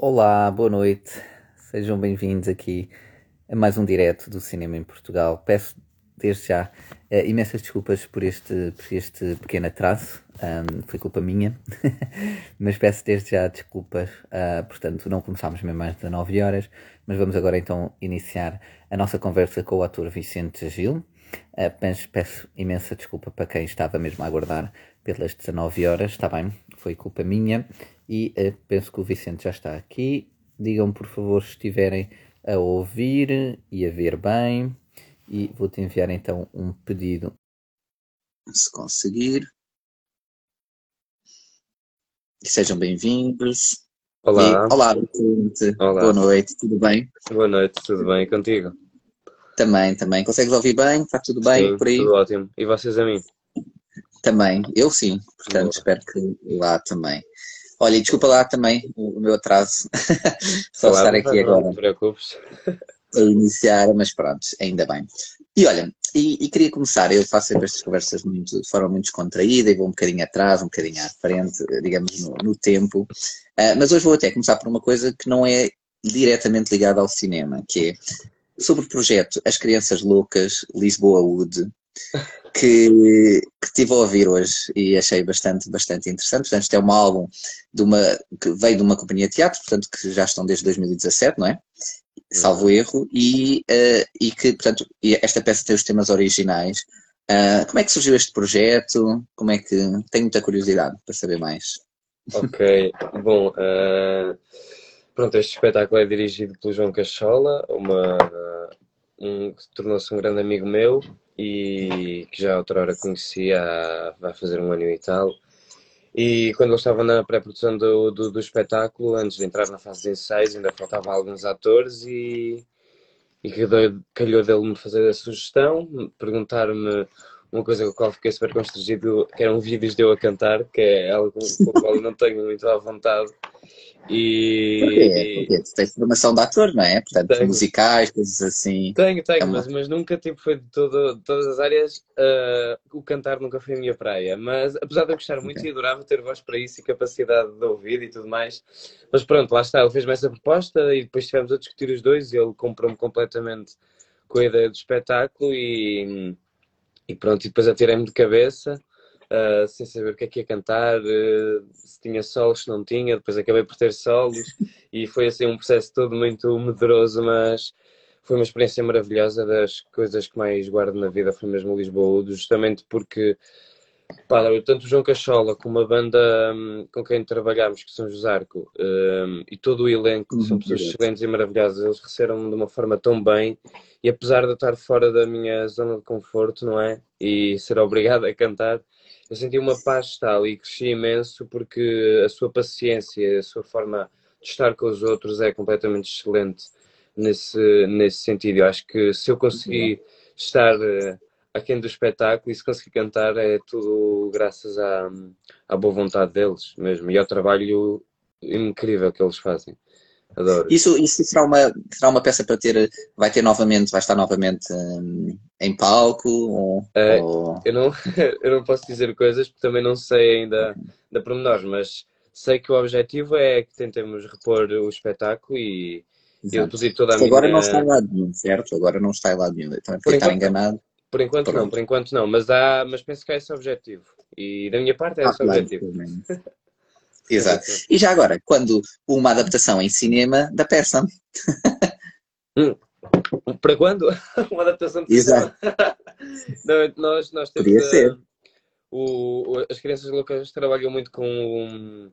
Olá, boa noite. Sejam bem-vindos aqui a mais um direto do cinema em Portugal. Peço desde já uh, imensas desculpas por este, por este pequeno atraso. Um, foi culpa minha, mas peço desde já desculpas. Uh, portanto, não começámos mesmo às 19 horas, mas vamos agora então iniciar a nossa conversa com o ator Vicente Gil. Uh, peço, peço imensa desculpa para quem estava mesmo a aguardar pelas 19 horas, está bem? Foi culpa minha e uh, penso que o Vicente já está aqui. Digam por favor se estiverem a ouvir e a ver bem. E vou-te enviar então um pedido. Se conseguir. Sejam bem-vindos. Olá. E, olá, Vicente. Olá. Boa noite, tudo bem? Boa noite, tudo bem contigo? Também, também. Consegues ouvir bem? Está tudo bem Sim, por aí? tudo ótimo. E vocês a mim? Também, eu sim. Portanto, Boa. espero que lá também. Olha, desculpa lá também o, o meu atraso. Só Olá, estar não aqui mal, agora Não te preocupes. a iniciar, mas pronto, ainda bem. E olha, e, e queria começar, eu faço sempre estas conversas muito, de forma muito descontraída e vou um bocadinho atrás, um bocadinho à frente, digamos, no, no tempo. Ah, mas hoje vou até começar por uma coisa que não é diretamente ligada ao cinema, que é sobre o projeto As Crianças Loucas Lisboa Wood, que, que estive a ouvir hoje e achei bastante, bastante interessante. Portanto, isto é um álbum de uma, que veio de uma companhia de teatro, portanto, que já estão desde 2017, não é? Salvo erro, e, eh, e que, portanto, esta peça tem os temas originais. Ah, como é que surgiu este projeto? Como é que. Tenho muita curiosidade para saber mais. Ok, bom, eh, pronto, este espetáculo é dirigido pelo João Cachola, uma, um, que tornou-se um grande amigo meu e que já outrora conhecia há, vai fazer um ano e tal. E quando ele estava na pré-produção do, do, do espetáculo, antes de entrar na fase de ensaios, ainda faltavam alguns atores e, e calhou dele me fazer a sugestão, perguntar-me uma coisa com a qual fiquei super constrangido, que eram vídeos de eu a cantar, que é algo com o qual não tenho muito à vontade. E, Porquê? Porque tu tens formação de ator, não é? Portanto, Tenho. musicais, coisas assim. Tenho, tenho, É mas, mas nunca tipo, foi de todo, todas as áreas. ah, o cantar nunca foi a minha praia. Mas apesar de eu gostar muito e adorava ter voz para isso e capacidade de ouvir e tudo mais. Mas pronto, lá está, ele fez-me essa proposta e depois estivemos a discutir os dois e ele comprou-me completamente com a ideia do espetáculo e, e pronto, e depois atirei-me de cabeça. ah, sem saber o que é que ia cantar, ah, se tinha solos, se não tinha, depois acabei por ter solos e foi assim um processo todo muito medroso, mas foi uma experiência maravilhosa. Das coisas que mais guardo na vida foi mesmo Lisboa, justamente porque pá, tanto o João Cachola como a banda hum, com quem trabalhámos, que são Josarco, hum, e todo o elenco, que são Uhum, pessoas excelentes e maravilhosas, eles receberam de uma forma tão bem, e apesar de eu estar fora da minha zona de conforto, não é? E ser obrigado a cantar, eu senti uma paz tal e cresci imenso porque a sua paciência, a sua forma de estar com os outros é completamente excelente nesse, nesse sentido. Eu acho que se eu conseguir estar eh, aquém do espetáculo e se conseguir cantar é tudo graças à, à boa vontade deles mesmo e ao trabalho incrível que eles fazem. Adoro. Isso, isso será uma, será uma peça para ter, vai ter novamente, vai estar novamente hum, em palco? Ou, É, ou- Eu não, eu não posso dizer coisas porque também não sei ainda da pormenores, mas sei que o objetivo é que tentemos repor o espetáculo e eu Exato. pedi toda a Porque agora minha... não está em lado nenhum, certo? Agora não está em lado nenhum. Por por estar enganado. Por enquanto não, Pronto. por enquanto não, mas, há, mas penso que é esse o objetivo. E da minha parte é Ah, esse o claro, objetivo. Exato. E já agora, quando uma adaptação em cinema da peça? Para quando? Uma adaptação de Exato. cinema. Não, nós, nós temos Podia ser. o, o- as crianças loucas trabalham muito com o,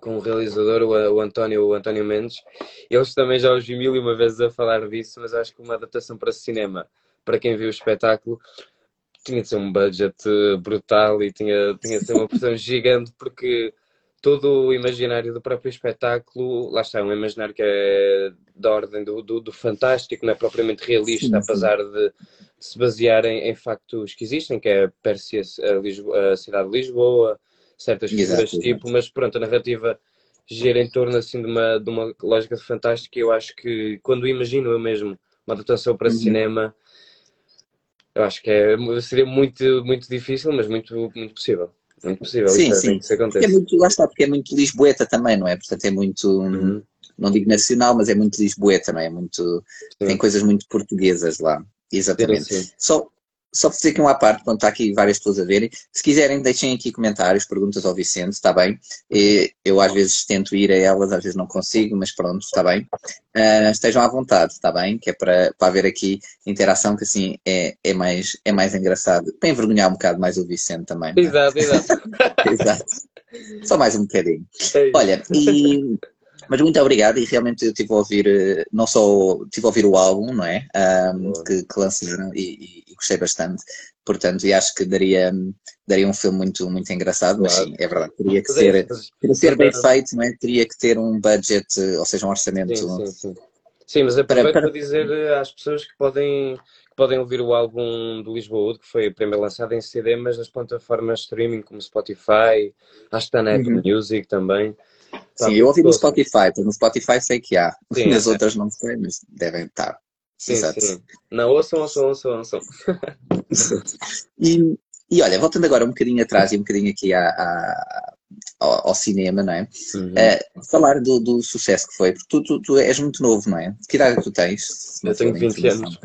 com o realizador, o, o António, o António Mendes. Eles também já os vi mil e uma vezes a falar disso, mas acho que uma adaptação para cinema, para quem viu o espetáculo, tinha de ser um budget eh, brutal e tinha, tinha de ser uma produção gigante, porque todo o imaginário do próprio espetáculo, lá está, um imaginário que é da ordem do, do, do fantástico, não é propriamente realista, Sim, sim. apesar de, de se basear em, em factos que existem, que é Pérsia, a, a cidade de Lisboa, certas exato. tipo, mas pronto, a narrativa gira em torno assim de uma, de uma lógica de fantástico e eu acho que quando imagino eu mesmo uma adaptação para Uhum. cinema, eu acho que é, seria muito, muito difícil, mas muito, muito possível. Muito possível, Sim, isso, sim. isso é aconteça. muito, lá está, porque é muito lisboeta também, não é? Portanto, é muito, Uhum. não digo nacional, mas é muito lisboeta, não é? Muito, tem coisas muito portuguesas lá. Exatamente. Sim, sim. Só, só dizer aqui uma parte, quando está aqui várias pessoas a verem, se quiserem deixem aqui comentários, perguntas ao Vicente, está bem? Eu às vezes tento ir a elas, às vezes não consigo, mas pronto, está bem? Uh, estejam à vontade, está bem? Que é para, para haver aqui interação, que assim é, é, mais, é mais engraçado. Para envergonhar um bocado mais o Vicente também. É? Exato, exato. exato. Só mais um bocadinho. É Olha, e mas muito obrigado e realmente eu tive a ouvir, eh, não só tive a ouvir o álbum, não é? Um, que, que, lançaram e, e, gostei bastante. Portanto, e acho que daria, daria um filme muito, muito engraçado, mas sim, é verdade, teria que ser, para ser bem feito, não é? Teria que ter um budget, ou seja, um orçamento. Sim, sim, sim. sim mas aproveito para, para... para dizer eh, às pessoas que podem podem ouvir o álbum do Lisboa que foi primeiro lançado em CD, mas nas plataformas streaming como Spotify, acho que está na Apple uhum. Music também. Tá sim, eu ouvi no Spotify, no Spotify sei que há. Sim, Nas é. outras não sei, mas devem estar. Sim, Exato. sim. Não, ouçam, ouçam, ouçam, ouçam. e, e olha, voltando agora um bocadinho atrás e um bocadinho aqui à, à, ao, ao, cinema, não é? Uhum. Uh, falar do, do, sucesso que foi, porque tu, tu, tu, és muito novo, não é? Que idade tu tens? Eu tenho 20 anos.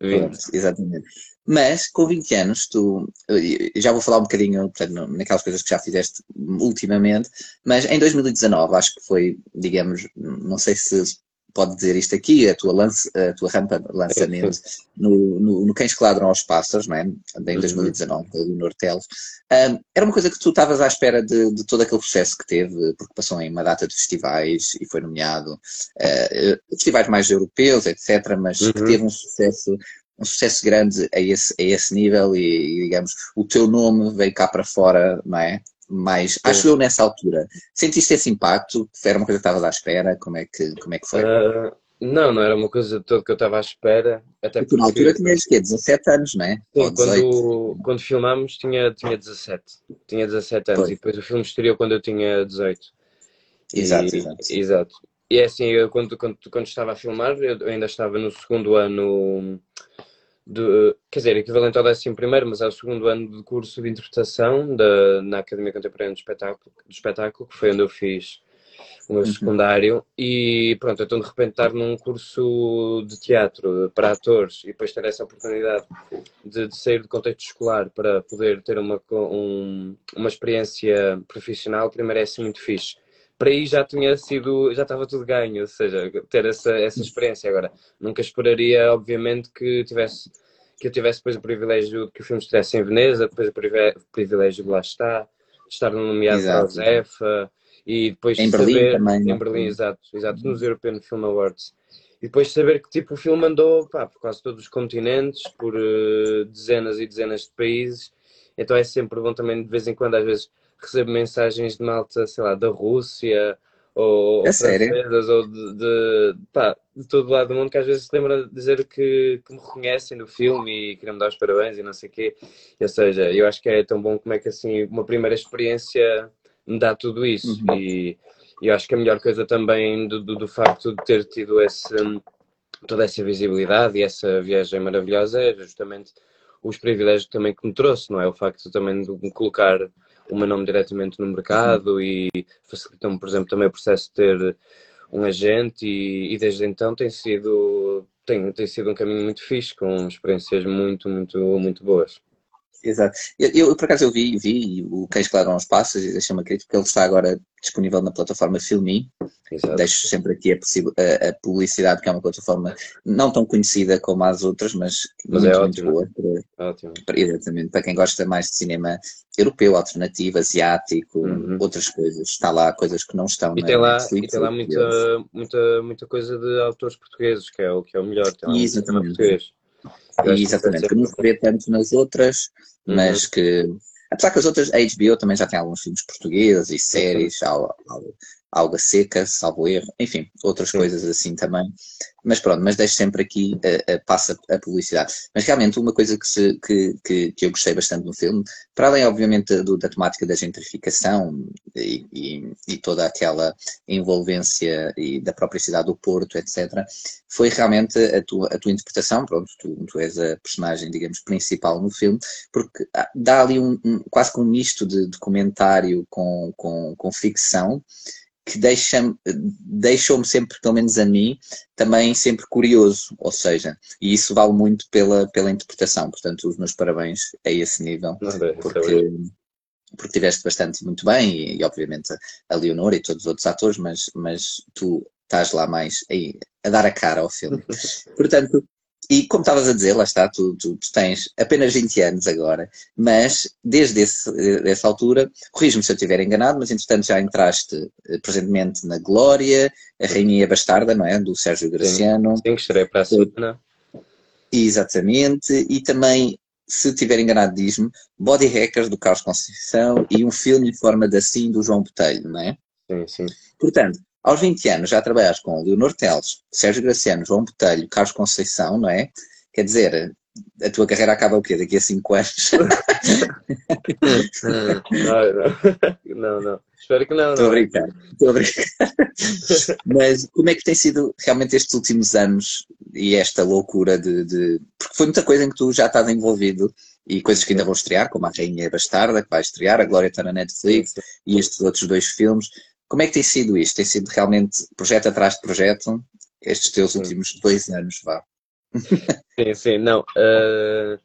20. Exatamente. Mas com 20 anos, tu já vou falar um bocadinho portanto, naquelas coisas que já fizeste ultimamente, mas em 2019 acho que foi, digamos, não sei se pode dizer isto aqui, a tua, lance, a tua rampa de lançamento no, no, no Cães que Ladram aos Pássaros, não é? em 2019, uhum. do Nortelos. Um, era uma coisa que tu estavas à espera de, de, todo aquele processo que teve, porque passou em uma data de festivais e foi nomeado uh, festivais mais europeus, etc., mas uhum. que teve um sucesso um sucesso grande a esse, a esse nível e, e, digamos, o teu nome veio cá para fora, não é? Mas acho eu nessa altura. Sentiste esse impacto? Era uma coisa que estavas à espera? Como é que, como é que foi? Uh, não, não era uma coisa toda que eu estava à espera. Até porque, na altura tinhas quê? 17 anos, não é? Sim, quando, quando filmámos tinha, tinha 17. Tinha 17 anos e depois o filme estreou quando eu tinha 18. Exato, e, exato. Exato. E é assim, eu, quando, quando, quando estava a filmar, eu ainda estava no segundo ano quer dizer, equivalente ao décimo primeiro, mas é o segundo ano de curso de interpretação da, na Academia Contemporânea do Espetáculo, do Espetáculo, que foi onde eu fiz o meu uhum. secundário, e pronto, então de repente estar num curso de teatro para atores e depois ter essa oportunidade de, de sair do contexto escolar para poder ter uma, um, uma experiência profissional, primeiro é assim muito fixe para aí já tinha sido, já estava tudo ganho, ou seja, ter essa, essa experiência. Agora, nunca esperaria, obviamente, que tivesse que eu tivesse depois o privilégio de que o filme estivesse em Veneza, depois o privilégio de lá estar, de estar nomeado para a Zefa e depois em Berlim saber, também. Em Berlim, exato, exato, nos European Film Awards. E depois saber que tipo o filme andou pá, por quase todos os continentes, por uh, dezenas e dezenas de países. Então é sempre bom também de vez em quando, às vezes, recebo mensagens de malta, sei lá, da Rússia ou, é francesas ou de, de, pá, de todo lado do mundo que às vezes se lembra de dizer que, que me reconhecem no filme e querem me dar os parabéns e não sei o quê. Ou seja, eu acho que é tão bom como é que assim uma primeira experiência me dá tudo isso uhum. e, e eu acho que a melhor coisa também do, do, do facto de ter tido esse, toda essa visibilidade e essa viagem maravilhosa é justamente os privilégios também que me trouxe, não é? O facto também de me colocar o meu nome diretamente no mercado e facilitou-me, por exemplo, também o processo de ter um agente e, e, desde então tem sido, tem, tem sido um caminho muito fixe, com experiências muito, muito, muito boas. Exato. Eu, eu, por acaso eu vi, vi o Cães que Ladram aos Passos e deixei-me acreditar porque ele está agora disponível na plataforma Filmin. Exato. Deixo sempre aqui a, a, a, publicidade, que é uma plataforma não tão conhecida como as outras, mas, mas muito, é muito boa. Para, ótimo. Para, exatamente, para quem gosta mais de cinema europeu, alternativo, asiático, uhum. outras coisas. Está lá coisas que não estão e na tem lá, Netflix. E tem lá muita, muita, muita coisa de autores portugueses, que é o, que é o melhor. Tem lá exatamente. Português. Exatamente, que não se vê tanto nas outras, uhum. mas que apesar que as outras, a HBO também já tem alguns filmes portugueses e séries, ao, ao, alga seca, salvo erro, enfim, outras Sim. coisas assim também. Mas pronto, mas deixo sempre aqui, uh, uh, passa a publicidade. Mas realmente uma coisa que, se, que, que, que, eu gostei bastante no filme, para além obviamente do, da temática da gentrificação e, e, e, toda aquela envolvência e da própria cidade do Porto, etc., foi realmente a tua, a tua interpretação, pronto, tu, tu és a personagem, digamos, principal no filme, porque dá ali um, um quase que um misto de documentário com, com, com ficção, que deixa-me, deixou-me sempre, pelo menos a mim, também sempre curioso, ou seja, e isso vale muito pela, pela interpretação, portanto os meus parabéns a esse nível, porque, porque tiveste bastante muito bem, e, e, obviamente a Leonor e todos os outros atores, mas, mas tu estás lá mais a dar a cara ao filme. Portanto, e como estavas a dizer, lá está, tu, tu, tu, tens apenas 20 anos agora, mas desde esse, essa altura, corrijo-me se eu estiver enganado, mas entretanto já entraste eh, presentemente na Glória, a Rainha Bastarda, não é? Do Sérgio Graciano. Sim, que estarei para a semana. Exatamente, e também, se estiver enganado, diz-me, Body Hackers do Carlos Conceição e um filme em forma de assim do João Botelho, não é? Sim, sim. Portanto, aos 20 anos já trabalhas com Leonor Teles, Sérgio Graciano, João Botelho, Carlos Conceição, não é? Quer dizer, a tua carreira acaba o quê? Daqui a 5 anos? não, não, não, não. Espero que não. Estou a brincar, estou a brincar. Mas como é que tem sido realmente estes últimos anos e esta loucura de, de, Porque foi muita coisa em que tu já estás envolvido e coisas que ainda vão estrear, como a Rainha Bastarda, que vai estrear, a Glória está na Netflix e estes outros dois filmes. Como é que tem sido isto? Tem sido realmente projeto atrás de projeto estes teus últimos dois anos, vá? Sim, sim, não. Uh,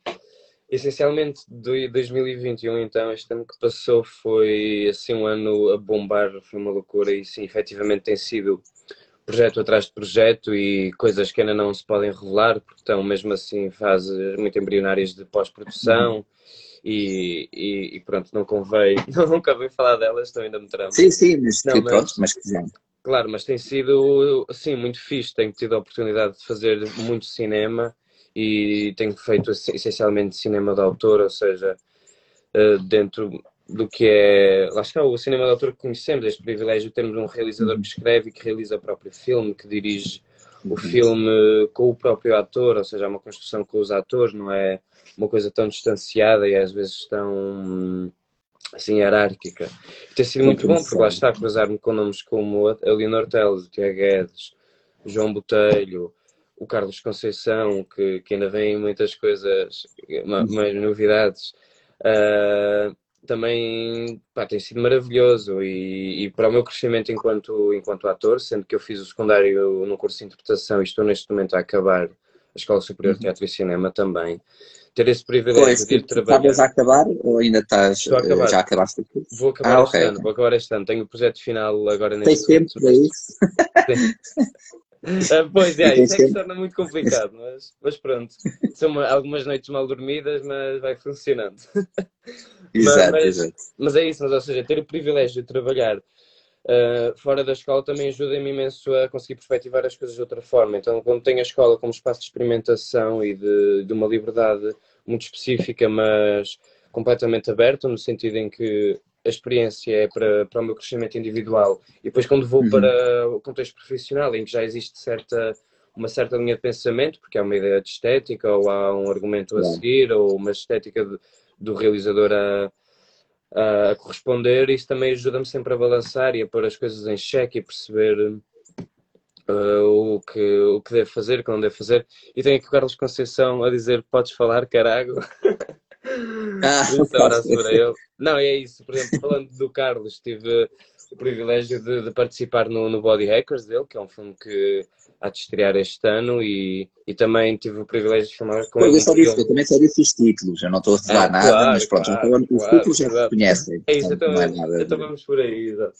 essencialmente, de 2021, então, este ano que passou foi assim um ano a bombar, foi uma loucura e sim, efetivamente tem sido projeto atrás de projeto e coisas que ainda não se podem revelar, porque estão mesmo assim fases muito embrionárias de pós-produção. Uhum e, e, e, pronto, não convém, não convém falar delas, estão ainda me tramo. Sim, sim, mas, não, mas pronto, mas. Claro, mas tem sido, assim, muito fixe, tenho tido a oportunidade de fazer muito cinema e tenho feito essencialmente cinema de autor, ou seja, eh, dentro do que é, lá está, o cinema de autor que conhecemos, este privilégio de termos um realizador que escreve e que realiza o próprio filme, que dirige o uhum. filme com o próprio ator, ou seja, é uma construção com os atores, não é uma coisa tão distanciada e às vezes tão assim hierárquica. Tem sido muito bom, porque lá está a cruzar-me com nomes como a Leonor Teles, o Tiago Guedes, o João Botelho, o Carlos Conceição, que, que ainda vem muitas coisas, mais novidades. Uh, também pá, tem sido maravilhoso e, e, para o meu crescimento enquanto, enquanto ator, sendo que eu fiz o secundário no curso de interpretação e estou neste momento a acabar a Escola Superior de Teatro e Cinema também, ter esse privilégio de ir trabalhar. Estavas a acabar ou ainda estás, já acabaste aqui? Vou acabar ah, este okay. ano, vou acabar este ano. Tenho o projeto final agora neste Tem tempo para isso? ah, pois é, isso é que se torna muito complicado, mas, mas pronto. São uma, algumas noites mal dormidas, mas vai funcionando. Exato, mas, exato. Mas é isso, mas, ou seja, ter o privilégio de trabalhar uh, fora da escola também ajuda-me imenso a conseguir perspectivar as coisas de outra forma. Então, quando tenho a escola como espaço de experimentação e de, de uma liberdade muito específica, mas completamente aberta, no sentido em que a experiência é para, para o meu crescimento individual e depois quando vou uhum. para o contexto profissional, em que já existe certa uma certa linha de pensamento, porque há uma ideia de estética, ou há um argumento a seguir, ou uma estética de, do realizador a, a corresponder, isso também ajuda-me sempre a balançar e a pôr as coisas em xeque e perceber uh, o, que, o que devo fazer, o que não devo fazer. E tenho aqui o Carlos Conceição a dizer: Podes falar, carago. Ah, ele. Não, é isso. Por exemplo, falando do Carlos, tive o privilégio de, de participar no, no, Body Hackers dele, que é um filme que há de estrear este ano e, e também tive o privilégio de filmar com ele. Eu, disse, eu também só disse os títulos, eu não estou a falar ah, nada, claro, mas pronto, claro, os claro, títulos já se conhecem. É isso, então, é então vamos por aí, exato.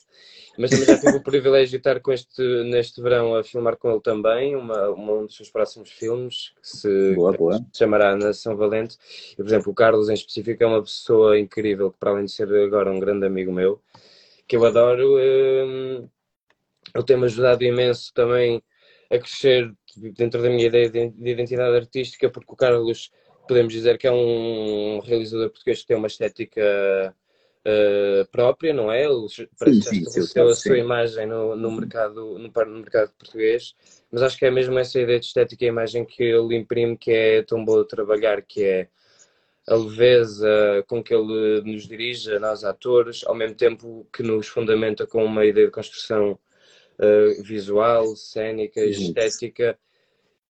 Mas também já tive o privilégio de estar com este, neste verão a filmar com ele também, uma, uma um dos seus próximos filmes, que se, boa, boa. se chamará Nação Valente. E, por exemplo, o Carlos em específico é uma pessoa incrível, que para além de ser agora um grande amigo meu, que eu adoro, hum, ele tem-me ajudado imenso também a crescer dentro da minha ideia de identidade artística, porque o Carlos, podemos dizer que é um realizador português que tem uma estética uh, própria, não é? Ele estabeleceu a sua imagem no, no, mercado, no, no, mercado português, mas acho que é mesmo essa ideia de estética e imagem que ele imprime que é tão boa de trabalhar, que é a leveza com que ele nos dirige, nós atores, ao mesmo tempo que nos fundamenta com uma ideia de construção uh, visual, cênica, estética,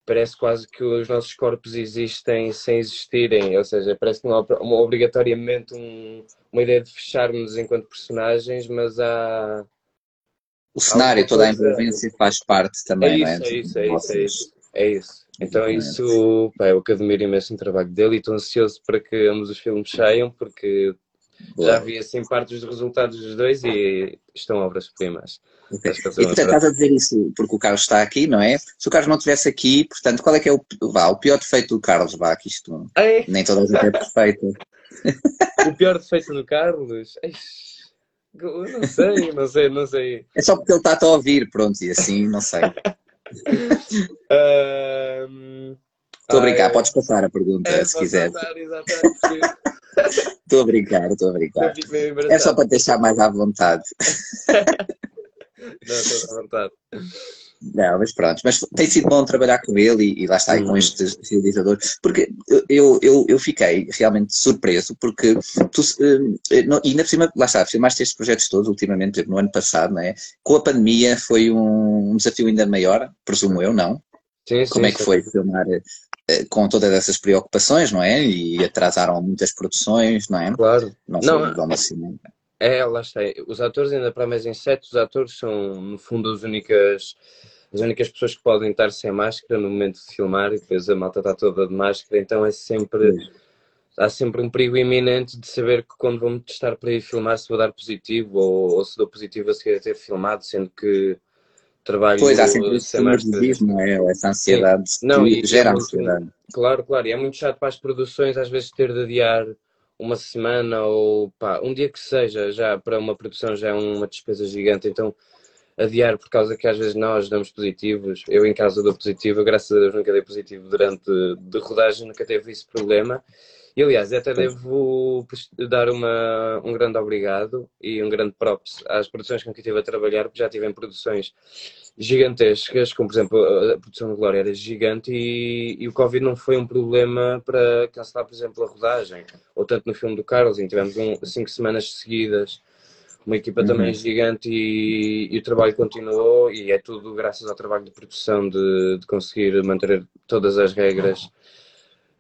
parece quase que os nossos corpos existem sem existirem, ou seja, parece que não há uma, obrigatoriamente um, uma ideia de fecharmos enquanto personagens, mas há, o cenário, toda a envolvência faz parte também, é isso, não é? É isso, é isso, é isso, é isso. Então isso, pá, eu que admiro imenso o trabalho dele e estou ansioso para que ambos os filmes saiam, porque Boa. já vi assim partes dos resultados dos dois e estão obras-primas. Okay. E portanto, estás a dizer isso porque o Carlos está aqui, não é? Se o Carlos não estivesse aqui, portanto, qual é que é o, vá, o pior defeito do Carlos? Vá, que isto Ei. nem toda a gente é perfeita. o pior defeito do Carlos? não sei, não sei, não sei. É só porque ele está a ouvir, pronto, e assim, não sei. Estou a brincar, podes passar a pergunta é, se quiser. Estou a brincar, estou a brincar. É só para deixar mais à vontade. Não, estou à vontade. Não, mas pronto, mas tem sido bom trabalhar com ele e, e lá está aí com uhum. este realizador, porque eu, eu, eu fiquei realmente surpreso, porque tu, uh, e ainda por cima, lá está, filmaste estes projetos todos ultimamente, no ano passado, não é? Com a pandemia foi um, desafio ainda maior, presumo eu, não? Sim, Como sim, é que foi filmar uh, com todas essas preocupações, não é? E atrasaram muitas produções, não é? Claro. Não, não, não é, lá está. Os atores, ainda para mais em sete, os atores são, no fundo, as únicas, as únicas pessoas que podem estar sem máscara no momento de filmar e depois a malta está toda de máscara, então é sempre. Há sempre um perigo iminente de saber que quando vamos testar para ir filmar se vou dar positivo ou, ou se dou positivo a seguir a ter filmado, sendo que trabalho pois, há sempre esse nervosismo, é? essa ansiedade. Não, e, gera é ansiedade. Claro, claro, e é muito chato para as produções às vezes ter de adiar uma semana ou pá, um dia que seja, já para uma produção já é uma despesa gigante, então adiar por causa que às vezes nós damos positivos, eu em casa dou positivo, graças a Deus nunca dei positivo durante de rodagem, nunca teve esse problema. E aliás, até devo dar uma, um grande obrigado e um grande props às produções com que estive a trabalhar, porque já tive em produções gigantescas, como por exemplo a produção de Glória era gigante e, e, o Covid não foi um problema para cancelar, por exemplo, a rodagem. Ou tanto no filme do Carlos, em tivemos um, cinco semanas seguidas, uma equipa uhum. também gigante e, e, o trabalho continuou e é tudo graças ao trabalho de produção de, de conseguir manter todas as regras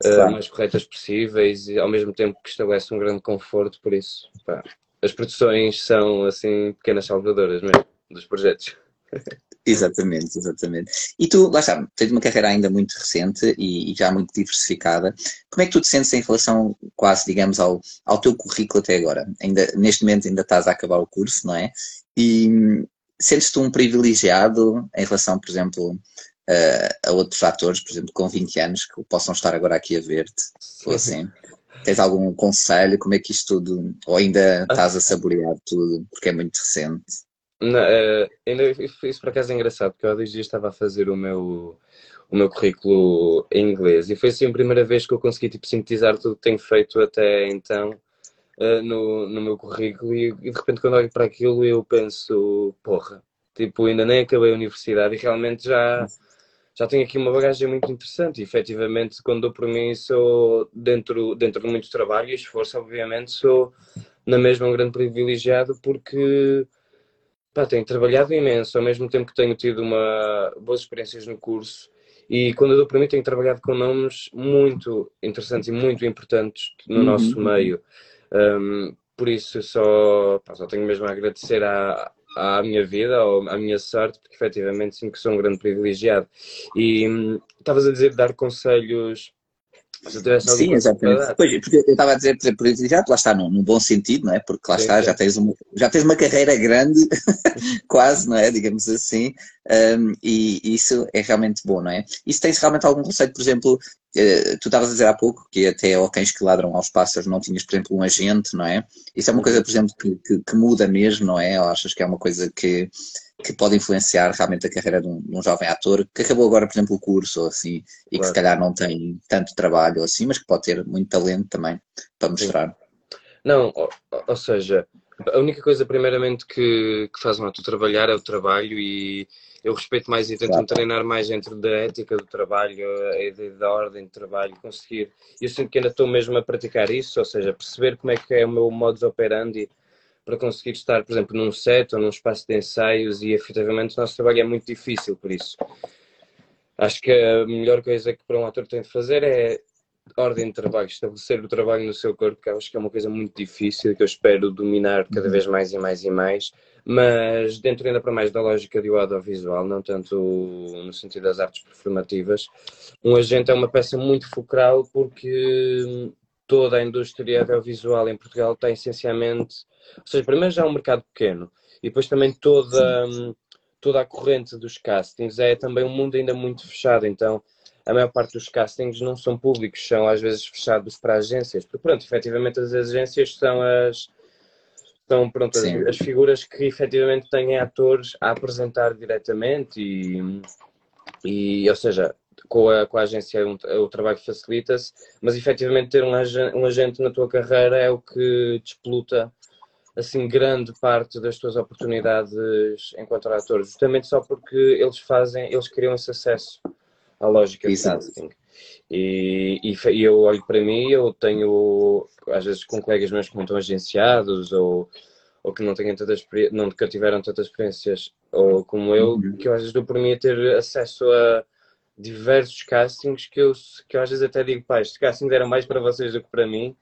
uh, mais corretas possíveis e ao mesmo tempo que estabelece um grande conforto, por isso pá, as produções são assim pequenas salvadoras mesmo dos projetos. Exatamente, exatamente. E tu, lá está, tens uma carreira ainda muito recente e, e, já muito diversificada. Como é que tu te sentes em relação, quase, digamos, ao, ao teu currículo até agora? Ainda, neste momento ainda estás a acabar o curso, não é? E sentes-te um privilegiado em relação, por exemplo, a, a outros atores, por exemplo, com 20 anos, que possam estar agora aqui a ver-te, ou assim? Tens algum conselho? Como é que isto tudo, ou ainda estás a saborear tudo, porque é muito recente? Não, uh, ainda, isso por acaso é engraçado, porque eu há dois dias estava a fazer o meu, o meu currículo em inglês e foi assim a primeira vez que eu consegui tipo, sintetizar tudo que tenho feito até então uh, no, no meu currículo e, e, de repente quando olho para aquilo eu penso, porra, tipo, ainda nem acabei a universidade e realmente já, já tenho aqui uma bagagem muito interessante e efetivamente quando dou por mim sou dentro, dentro de muito trabalho e esforço, obviamente sou na mesma um grande privilegiado porque Pá, tenho trabalhado imenso, ao mesmo tempo que tenho tido uma, boas experiências no curso. E quando eu dou para mim, tenho trabalhado com nomes muito interessantes e muito importantes no uhum. nosso meio. Um, por isso, só, pá, só tenho mesmo a agradecer à, à minha vida, ou à minha sorte, porque efetivamente sinto que sou um grande privilegiado. E hum, estavas a dizer dar conselhos Sim, exatamente. Pois, porque eu estava a dizer, por exemplo, já lá está, num, num, bom sentido, não é? Porque lá está. Já, tens uma, já tens uma carreira grande, quase, não é? Digamos assim, um, e isso é realmente bom, não é? E se tens realmente algum conceito, por exemplo, uh, tu estavas a dizer há pouco que até ao cães que ladram aos pássaros não tinhas, por exemplo, um agente, não é? Isso é uma coisa, por exemplo, que, que, que muda mesmo, não é? Ou achas que é uma coisa que que pode influenciar realmente a carreira de um, de um, jovem ator que acabou agora, por exemplo, o curso ou assim, e claro. que se calhar não tem tanto trabalho ou assim, mas que pode ter muito talento também para mostrar. Não, ou, ou seja, a única coisa primeiramente que, que faz um ator trabalhar é o trabalho e eu respeito mais e tento claro. treinar mais dentro da ética do trabalho, ideia da ordem de trabalho, conseguir. Eu sinto que ainda estou mesmo a praticar isso, ou seja, perceber como é que é o meu modus operandi para conseguir estar, por exemplo, num set ou num espaço de ensaios e efetivamente o nosso trabalho é muito difícil por isso. Acho que a melhor coisa que para um ator tem de fazer é ordem de trabalho, estabelecer o trabalho no seu corpo, que acho que é uma coisa muito difícil, que eu espero dominar cada vez mais e mais e mais, mas dentro ainda para mais da lógica do audiovisual, não tanto no sentido das artes performativas, um agente é uma peça muito fulcral porque toda a indústria audiovisual em Portugal está essencialmente, ou seja, primeiro já é um mercado pequeno. E depois também toda, toda a corrente dos castings é também um mundo ainda muito fechado, então a maior parte dos castings não são públicos, são às vezes fechados para agências, porque pronto, efetivamente as agências são as são pronto, as, as, figuras que efetivamente têm atores a apresentar diretamente e, e ou seja, com a, com a agência um, o trabalho facilita-se, mas efetivamente ter um agente, um agente na tua carreira é o que despluta assim grande parte das tuas oportunidades enquanto ator, justamente só porque eles fazem, eles criam esse acesso à lógica de casting. E, e, e, eu olho para mim, eu tenho, às vezes com colegas meus que não estão agenciados ou, ou que não, têm tantas, nunca tiveram tantas experiências ou como eu, uhum. que eu às vezes dou para mim a ter acesso a diversos castings que eu, que eu às vezes até digo, pá, este casting era mais para vocês do que para mim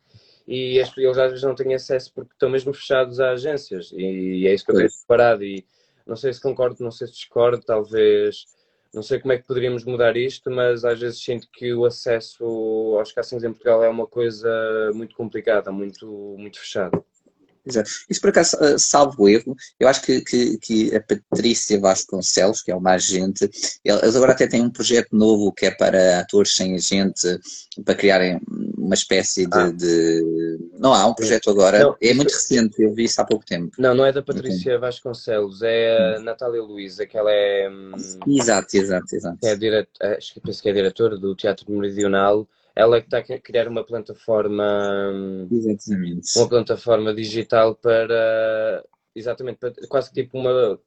e eles às vezes não têm acesso porque estão mesmo fechados a agências e, é isso que eu tenho separado e não sei se concordo, não sei se discordo, talvez não sei como é que poderíamos mudar isto, mas às vezes sinto que o acesso aos castings em Portugal é uma coisa muito complicada, muito, muito fechada. Exato. Isso por acaso, eh, salvo erro, eu acho que, que, que, a Patrícia Vasconcelos, que é uma agente, eles agora até têm um projeto novo que é para atores sem agente, para criarem uma espécie de. Ah. de... Não há um projeto agora, não, é muito recente, eu vi isso há pouco tempo. Não, não é da Patrícia Vasconcelos, é a hum. Natália Luísa, que ela é. Hum, exato, exato, exato. É dire... Acho que penso que é diretora do Teatro Meridional ela que está a criar uma plataforma exatamente. uma plataforma digital para exatamente para, quase tipo uma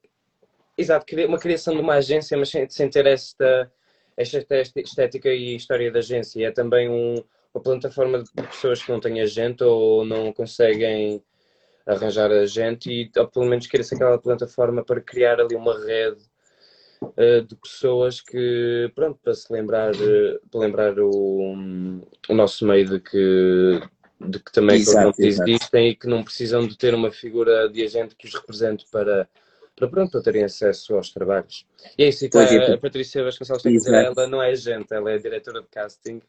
exato uma criação de uma agência mas sem, sem ter esta esta estética e história da agência é também um, uma plataforma de pessoas que não têm agente ou não conseguem arranjar agente e ou pelo menos queira-se aquela plataforma para criar ali uma rede uh, de pessoas que, pronto, para se lembrar, uh, para lembrar o, o nosso meio de que, de que também exato, existem e que não precisam de ter uma figura de agente que os represente para, para, pronto, para terem acesso aos trabalhos. E é isso que a, a Patrícia Vasconcelos tem a dizer, ela não é agente, ela é diretora de casting.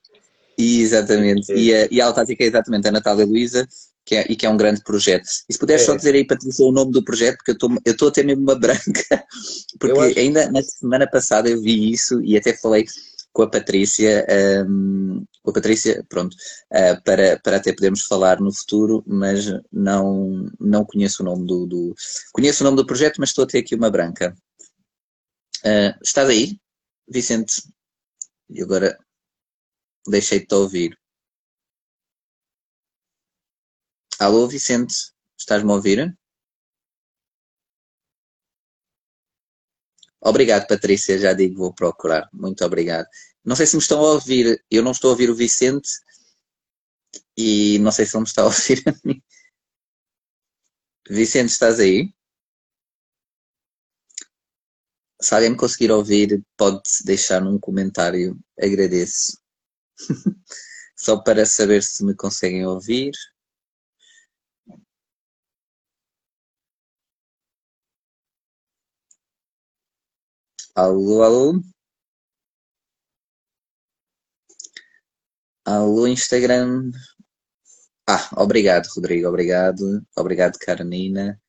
Exatamente, e a, e a é exatamente a Natália Luísa, que é, e que é um grande projeto. E se puderes é. só dizer aí, Patrícia, o nome do projeto, porque eu estou a ter mesmo uma branca, porque acho... ainda na semana passada eu vi isso e até falei com a Patrícia, um, com a Patrícia, pronto, uh, para, para até podermos falar no futuro, mas não, não conheço o nome do, do, Conheço o nome do projeto, mas estou a ter aqui uma branca. Uh, estás aí, Vicente? E agora deixei-te ouvir. Alô, Vicente, estás-me a ouvir? Obrigado, Patrícia, já digo, vou procurar. Muito obrigado. Não sei se me estão a ouvir, eu não estou a ouvir o Vicente e não sei se ele me está a ouvir a mim. Vicente, estás aí? Se alguém me conseguir ouvir, pode deixar num comentário, agradeço. Só para saber se me conseguem ouvir. Alô, alô? Alô, Instagram. Ah, obrigado, Rodrigo. Obrigado. Obrigado, Karenina.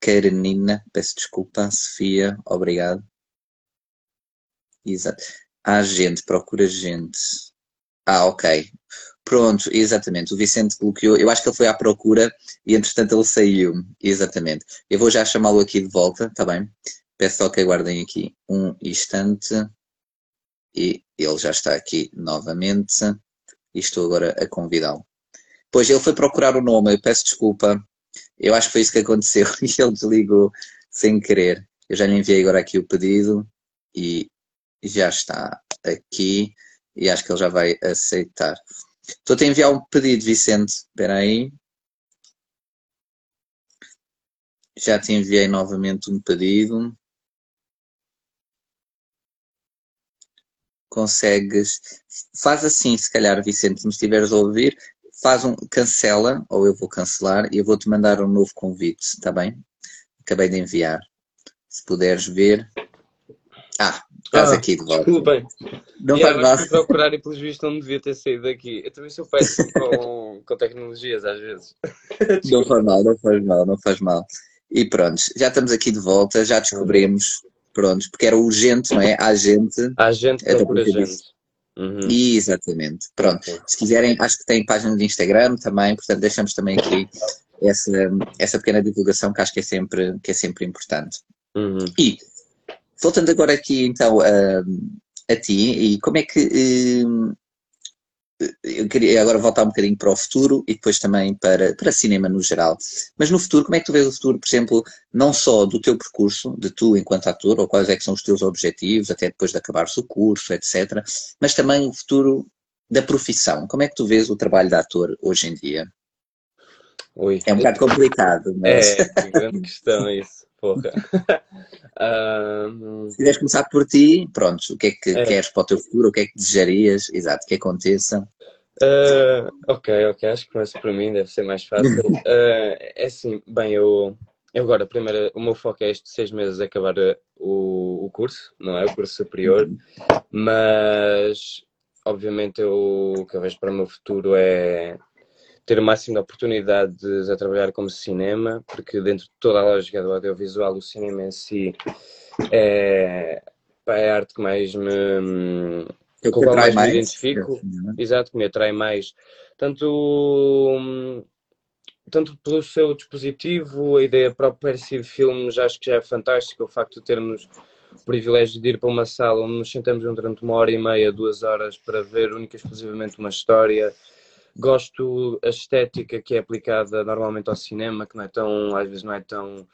Karenina, peço desculpa. Sofia, obrigado. Exato. Há gente, procura gente. Ah, ok. Pronto, exatamente. O Vicente bloqueou. Eu acho que ele foi à procura e entretanto ele saiu. Exatamente. Eu vou já chamá-lo aqui de volta, está bem? Peço só que aguardem aqui um instante e ele já está aqui novamente e estou agora a convidá-lo. Pois ele foi procurar o nome, eu peço desculpa, eu acho que foi isso que aconteceu e ele desligou sem querer. Eu já lhe enviei agora aqui o pedido e já está aqui e acho que ele já vai aceitar. Estou a enviar um pedido, Vicente. Espera aí. Já te enviei novamente um pedido. consegues. Faz assim, se calhar, Vicente, se me estiveres a ouvir, faz um, cancela, ou eu vou cancelar, e eu vou-te mandar um novo convite, está bem? Acabei de enviar. Se puderes ver. Ah, estás Ah, aqui de volta. Desculpem. Não Yeah, faz mal. procurar e pelos vistos não devia ter saído daqui. Eu também sou péssimo com, com tecnologias às vezes. Não faz mal, não faz mal, não faz mal. E pronto, já estamos aqui de volta, já descobrimos, pronto, porque era urgente, não é? A gente. Há gente que É procura eu gente. Uhum. Exatamente. Pronto. Se quiserem, acho que tem página de Instagram também, portanto deixamos também aqui essa, essa pequena divulgação que acho que é sempre, que é sempre importante. Uhum. E voltando agora aqui então a, a ti, e como é que eu queria agora voltar um bocadinho para o futuro e depois também para, para cinema no geral. Mas no futuro, como é que tu vês o futuro, por exemplo, não só do teu percurso, de tu enquanto ator, ou quais é que são os teus objetivos, até depois de acabares o curso, etc., mas também o futuro da profissão. Como é que tu vês o trabalho de ator hoje em dia? Ui. É um bocado complicado, mas É, que grande questão isso, porra. Ahm, se quiseres começar por ti, pronto, o que é que É. queres para o teu futuro, o que é que desejarias, exato, que aconteça. ah, ok, ok, acho que começo por mim, deve ser mais fácil. Ah, é assim, bem, eu, eu agora, primeiro, o meu foco é estes seis meses acabar ah, o, o curso, não é? O curso superior, mas obviamente eu, o que eu vejo para o meu futuro é ter o máximo de oportunidades a trabalhar como cinema, porque dentro de toda a lógica do audiovisual, o cinema em si é, é a arte que mais me, É o com a qual atrai mais me mais. identifico. é? Exato, que me atrai mais. Tanto, tanto pelo seu dispositivo, a ideia própria de filmes, acho que já é fantástico. O facto de termos o privilégio de ir para uma sala onde nos sentamos durante uma hora e meia, duas horas, para ver única e exclusivamente uma história. Gosto a estética que é aplicada normalmente ao cinema, que não é tão, às vezes não é tão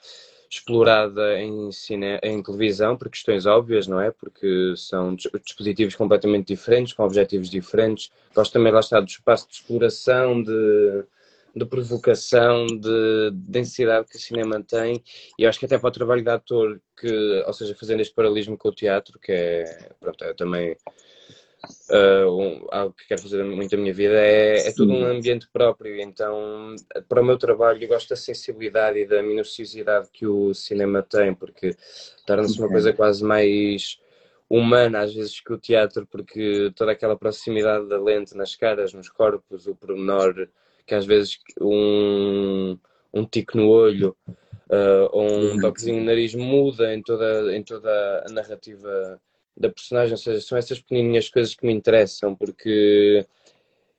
explorada em, cine... em televisão, por questões óbvias, não é? Porque são dis- dispositivos completamente diferentes, com objetivos diferentes. Gosto também, lá está, do espaço de exploração, de, de provocação, de densidade que o cinema tem. E acho que até para o trabalho de ator, que, ou seja, fazendo este paralelismo com o teatro, que é, pronto, é também Uh, algo que quero fazer muito da minha vida é, é todo um ambiente próprio. Então, para o meu trabalho, eu gosto da sensibilidade e da minuciosidade que o cinema tem, porque torna-se uma coisa quase mais humana às vezes que o teatro, porque toda aquela proximidade da lente nas caras, nos corpos, o pormenor, que às vezes um, um tico no olho uh, ou um toquezinho no nariz muda em toda, em toda a narrativa da personagem, ou seja, são essas pequenininhas coisas que me interessam, porque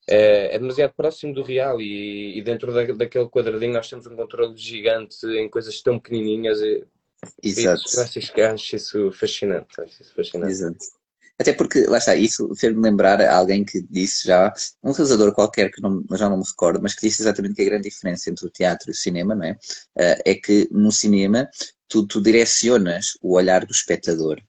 é, é demasiado próximo do real e, e dentro da, daquele quadradinho nós temos um controle gigante em coisas tão pequenininhas e, Exato. acho, isso- acho isso fascinante, acho isso fascinante. Exato. Até porque, lá está, isso fez-me lembrar a alguém que disse já, um realizador qualquer, que não, já não me recordo, mas que disse exatamente que a grande diferença entre o teatro e o cinema, não é? Eh, é que no cinema tu, tu direcionas o olhar do espectador,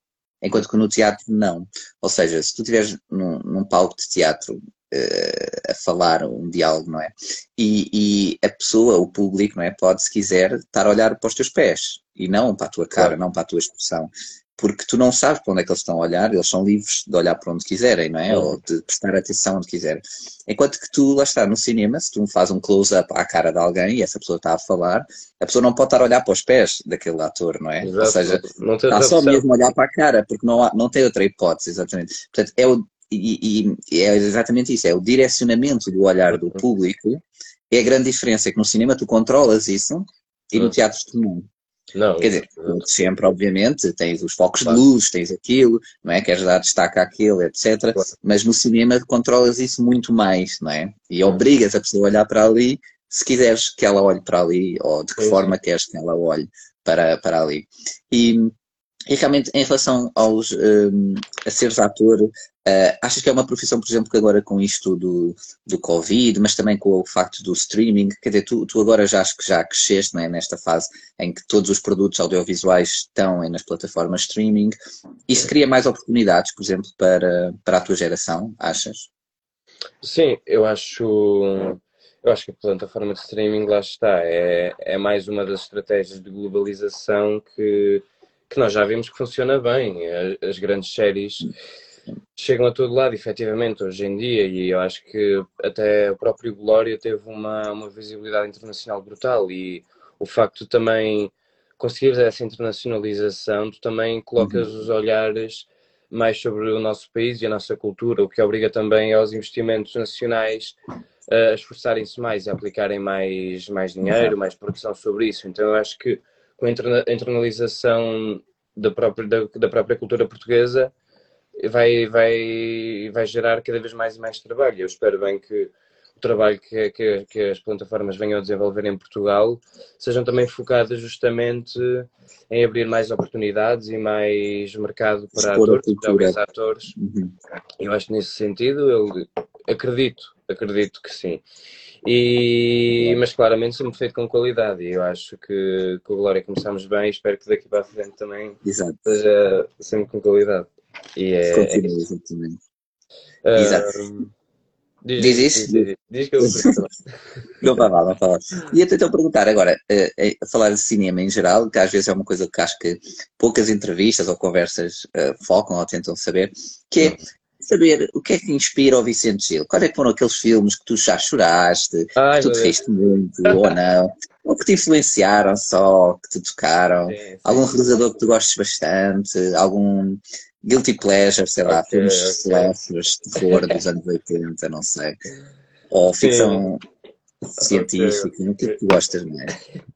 enquanto que no teatro não. Ou seja, se tu estiveres num, num palco de teatro eh, a falar um diálogo, não é? E, e a pessoa, o público, não é? Pode, se quiser, estar a olhar para os teus pés e não para a tua cara, Claro. não para a tua expressão porque tu não sabes para onde é que eles estão a olhar, eles são livres de olhar para onde quiserem, não é? Uhum. Ou de prestar atenção onde quiserem. Enquanto que tu, lá está, no cinema, se tu fazes um close-up à cara de alguém e essa pessoa está a falar, a pessoa não pode estar a olhar para os pés daquele ator, não é? Ou Exato, seja, não, está só opção. mesmo a olhar para a cara, porque não, há, não tem outra hipótese, exatamente. Portanto, é o, e, e- e é exatamente isso, é o direcionamento do olhar do Uhum. público, é a grande diferença, é que no cinema tu controlas isso e no Uhum. teatro tu não. Não, Quer dizer, sempre, obviamente, tens os focos Claro. de luz, tens aquilo, não é? Queres dar destaque àquilo, etc. Claro. Mas no cinema controlas isso muito mais, não é? E Hum. obrigas a pessoa a olhar para ali, se quiseres que ela olhe para ali, ou de que Sim, forma queres que ela olhe para, para ali. E, e realmente, em relação aos, hum, a seres ator, eh, achas que é uma profissão, por exemplo, que agora com isto do, do Covid, mas também com o facto do streaming, quer dizer, tu, tu agora já acho que já cresceste, não é? Nesta fase em que todos os produtos audiovisuais estão nas plataformas streaming. Isso cria mais oportunidades, por exemplo, para, para a tua geração, achas? Sim, eu acho, eu acho que a plataforma de streaming lá está. É, é mais uma das estratégias de globalização que, que nós já vimos que funciona bem. As, grandes séries chegam a todo lado, efetivamente, hoje em dia, e eu acho que até o próprio Glória teve uma, uma visibilidade internacional brutal, e o facto de também conseguires essa internacionalização, tu também colocas uhum. os olhares mais sobre o nosso país e a nossa cultura, o que obriga também aos investimentos nacionais a esforçarem-se mais e a aplicarem mais, mais dinheiro, mais produção sobre isso. Então eu acho que com a internalização da própria, da, da própria cultura portuguesa vai, vai, vai gerar cada vez mais e mais trabalho. Eu espero bem que o trabalho que, que, que, as plataformas venham a desenvolver em Portugal sejam também focadas justamente em abrir mais oportunidades e mais mercado para atores, atores. Uhum. Eu acho que nesse sentido, eu acredito, acredito que sim. E, mas claramente sempre feito com qualidade e eu acho que com a Glória começamos bem e espero que daqui para a frente também Exato. seja sempre com qualidade. E é, Continua, é exatamente. Uh, Exato. Diz, diz isso? Diz, diz, diz que eu Não vai mal, não fala. E até então perguntar agora, uh, falar de cinema em geral, que às vezes é uma coisa que acho que poucas entrevistas ou conversas uh, focam ou tentam saber, que é saber o que é que inspira o Vicente Gil. Quais é que foram aqueles filmes que tu já choraste, Ai, que tu te riste muito ou não, ou que te influenciaram só, que te tocaram, sim, sim. algum realizador que tu gostes bastante, algum guilty pleasure, sei lá, okay, filmes okay. de terror dos anos 80, não sei, ou ficção sim. científica, o que é que tu gostas mais?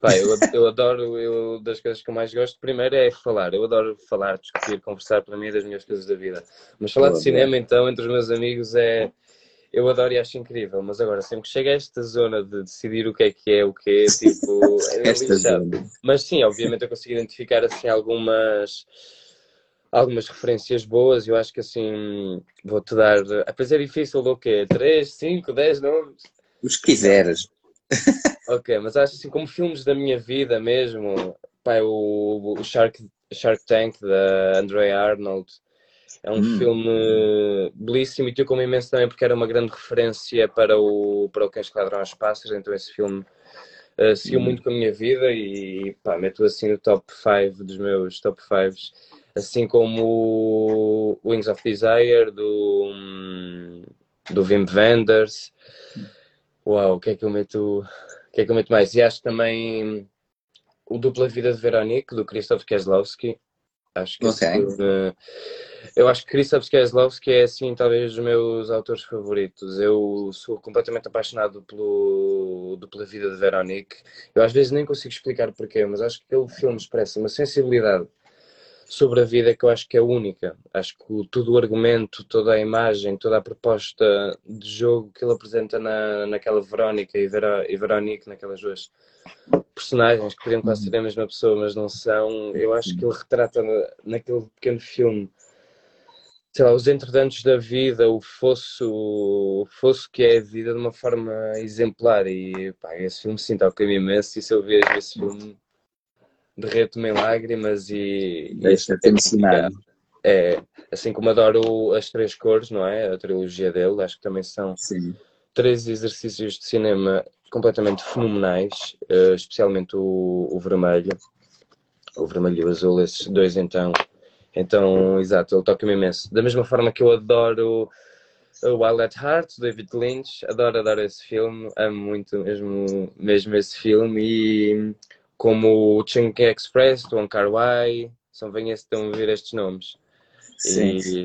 Pai, eu, eu adoro, eu, das coisas que eu mais gosto, primeiro é falar. Eu adoro falar, discutir, conversar, para mim é das melhores coisas da vida. Mas falar de cinema, então, entre os meus amigos é. Eu adoro e acho incrível, mas agora, sempre que chega a esta zona de decidir o que é que é, o que é, tipo, é lixado. Mas sim, obviamente eu consigo identificar, assim, algumas algumas referências boas. Eu acho que assim vou-te dar. Apesar é difícil do quê? 3, 5, 10 nomes? Os que quiseres. Ok, mas acho assim, como filmes da minha vida mesmo, pá, o, o Shark, Shark Tank da Andrea Arnold é um hum. filme belíssimo e teu como imenso também porque era uma grande referência para o, para o Cães que Ladrão aos Pássaros, então esse filme uh, seguiu hum. muito com a minha vida e pá, meto assim no top 5 dos meus top 5 assim como o Wings of Desire do, hum, do Wim Wenders Uau, o que é que eu meto? O que é que eu meto mais? E acho também o Dupla Vida de Veronique, do Krzysztof Kieslowski. Acho que okay. eu acho que Krzysztof Kieslowski é assim talvez os meus autores favoritos. Eu sou completamente apaixonado pelo Dupla Vida de Veronique. Eu às vezes nem consigo explicar porquê, mas acho que aquele filme expressa uma sensibilidade sobre a vida que eu acho que é única. Acho que todo o argumento, toda a imagem, toda a proposta de jogo que ele apresenta na, naquela Verónica e, Vera, e Veronique, naquelas duas personagens que podiam quase ser a mesma pessoa, mas não são, eu acho que ele retrata na, naquele pequeno filme sei lá, os entretantos da vida, o fosso, o fosso que é a vida de uma forma exemplar e pá, esse filme sim toca-me imenso e se eu vejo esse filme derreto-me em lágrimas e. Deixa-te emocionar. É, assim como adoro as três cores, não é? A trilogia dele, acho que também são Sim. três exercícios de cinema completamente fenomenais, uh, especialmente o, o, vermelho, o vermelho e o azul, esses dois então. Então, exato, ele toca-me imenso. Da mesma forma que eu adoro o Wild at Heart, David Lynch, adoro, adoro esse filme, amo muito mesmo, mesmo esse filme e como o Chunky Express, do Ankar Wai, são bem esses estão a ver estes nomes. Sim. E...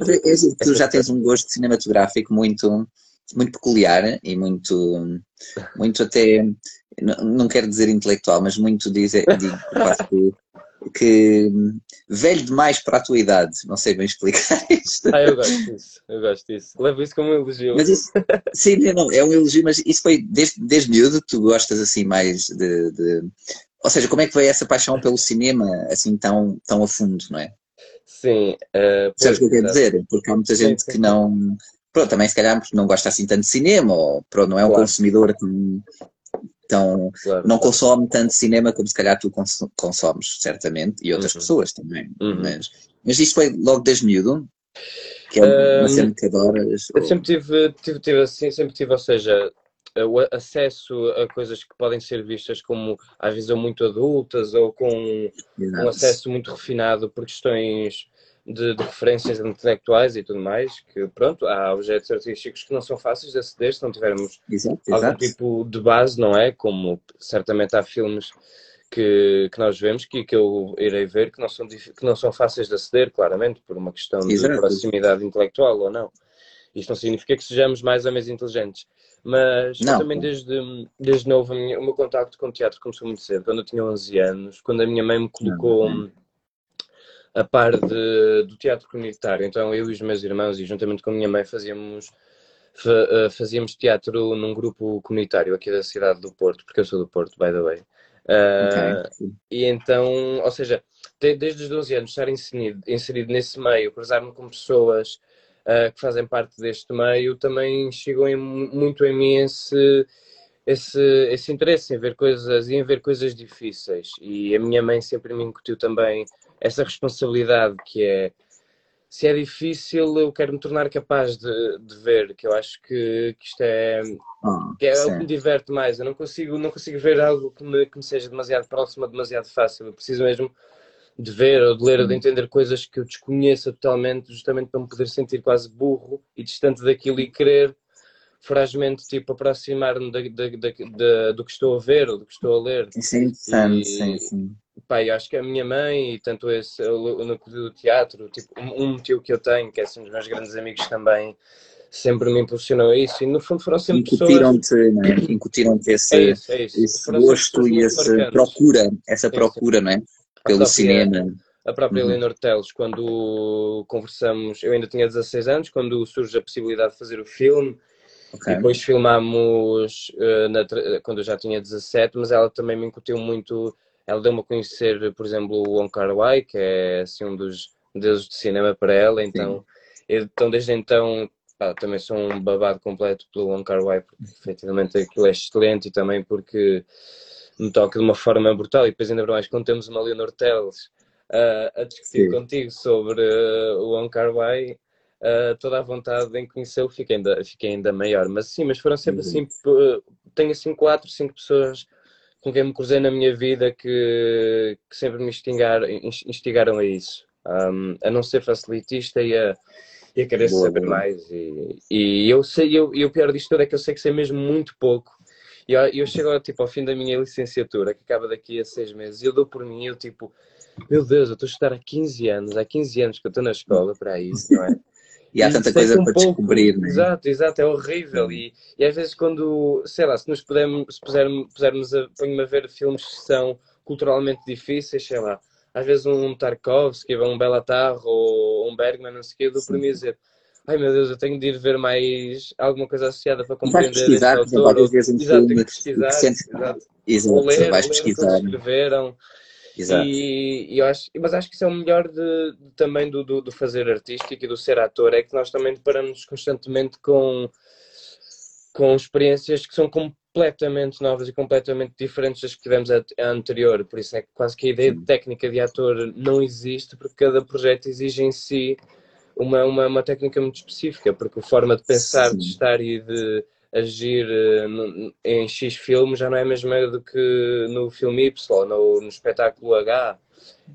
Tu já tens um gosto cinematográfico muito, muito peculiar e muito, muito até, não quero dizer intelectual, mas muito dizer, digo que, que velho demais para a tua idade. Não sei bem explicar isto. Ah, eu gosto disso, eu gosto disso. Levo isso como um elogio. Mas isso, sim, não, é um elogio, mas isso foi desde, desde miúdo, tu gostas assim mais de, de ou seja, como é que veio essa paixão pelo cinema assim tão, tão a fundo, não é? Sim. Uh, Sabes o que eu quero dizer? Porque há muita gente sim, sim. que não. Pronto, também se calhar não gosta assim tanto de cinema, ou pronto, não é um claro. consumidor tão. tão claro, não claro. consome tanto cinema como se calhar tu consomes, certamente, e outras uhum. pessoas também. Uhum. Mas, mas isto foi logo desde miúdo? Que é uma um, cena que adoras? Eu ou... sempre tive, tive, tive assim, sempre tive, ou seja, o acesso a coisas que podem ser vistas como às vezes muito adultas ou com um acesso muito refinado por questões de, de, referências intelectuais e tudo mais, que pronto, há objetos artísticos que não são fáceis de aceder se não tivermos exato, algum exato. tipo de base, não é? Como certamente há filmes que, que nós vemos que, que eu irei ver que não, são, que não são fáceis de aceder, claramente, por uma questão exato. de proximidade intelectual ou não. Isto não significa que sejamos mais ou menos inteligentes. Mas também desde, desde novo minha, o meu contacto com o teatro começou muito cedo, quando eu tinha 11 anos, quando a minha mãe me colocou não, não a par de, do teatro comunitário. Então eu e os meus irmãos, e juntamente com a minha mãe, fazíamos, eh, fazíamos teatro num grupo comunitário aqui da cidade do Porto, porque eu sou do Porto, by the way. Uh, okay. E então, ou seja, desde os 12 anos estar inserido, inserido nesse meio, cruzar-me com pessoas uh, que fazem parte deste meio, também chegou em, muito em mim esse, esse, esse interesse em ver coisas e em ver coisas difíceis. E a minha mãe sempre me incutiu também essa responsabilidade que é se é difícil, eu quero me tornar capaz de, de ver, que eu acho que, que isto é, ah, que é o que me diverte mais. Eu não consigo, não consigo ver algo que me, que me seja demasiado próximo, demasiado fácil. Eu preciso mesmo de ver ou de ler ou de entender coisas que eu desconheça totalmente, justamente para me poder sentir quase burro e distante daquilo e querer frazmente tipo aproximar-me do que estou a ver ou do que estou a ler. Isso é interessante, e, sim, sim pai, acho que a minha mãe e tanto esse, o núcleo do teatro, tipo, um, tio que eu tenho, que é assim, um dos meus grandes amigos também, sempre me impulsionou isso e no fundo foram sempre Incutiram-te, pessoas... É? Incutiram-te esse, é isso, é isso. esse gosto e essa procura, essa procura, não é? Pelo própria, cinema. A própria uhum. Leonor Teles, quando conversamos, eu ainda tinha 16 anos, quando surge a possibilidade de fazer o filme, Okay. Depois filmámos uh, na, quando eu já tinha 17, mas ela também me incutiu muito ela deu-me a conhecer, por exemplo, o Wong Kar Wai, que é assim, um dos deuses de cinema para ela, então, então desde então pá, também sou um babado completo pelo Wong Kar Wai, porque efetivamente aquilo é excelente e também porque me toca de uma forma brutal e depois ainda mais quando temos uma Leonor Teles uh, a discutir Sim. contigo sobre uh, o Wong Kar Wai, uh, toda a vontade em conhecê-lo fica ainda, fica ainda maior, mas sim, mas foram sempre uhum. assim, tenho assim quatro, cinco pessoas com quem me cruzei na minha vida que, que sempre me instigaram, instigaram a isso. Um, a não ser facilitista e a, e a querer boa, saber boa. mais. E, e eu sei, eu, e o pior disto tudo é que eu sei que sei mesmo muito pouco. E eu, eu chego tipo, ao fim da minha licenciatura, que acaba daqui a seis meses, e eu dou por mim, eu tipo, meu Deus, eu estou a estudar há 15 anos, há 15 anos que eu estou na escola para isso, não é? E há e tanta coisa um para pouco, descobrir, né? Exato, exato, é horrível. E, e às vezes quando, sei lá, se nos pudermos, se pusermos, pusermos a, a ver filmes que são culturalmente difíceis, sei lá, às vezes um Tarkovsky, um Belatar ou um Bergman, não sei o quê, eu dou para mim dizer ai meu Deus, eu tenho de ir ver mais alguma coisa associada para compreender pesquisar, este autor. Ou, exato, filme, pesquisar, exato. exato. Ou ler, vais pesquisar. escreveram. Exato. E, e acho, mas acho que isso é o melhor de também do, do, do, fazer artístico e do ser ator, é que nós também deparamos constantemente com, com experiências que são completamente novas e completamente diferentes das que tivemos a, a anterior. Por isso é que quase que a ideia de técnica de ator não existe, porque cada projeto exige em si uma, uma, uma técnica muito específica, porque a forma de pensar, Sim. de estar e de agir uh, em X filme já não é a mesma do que no filme Y, no, no espetáculo H.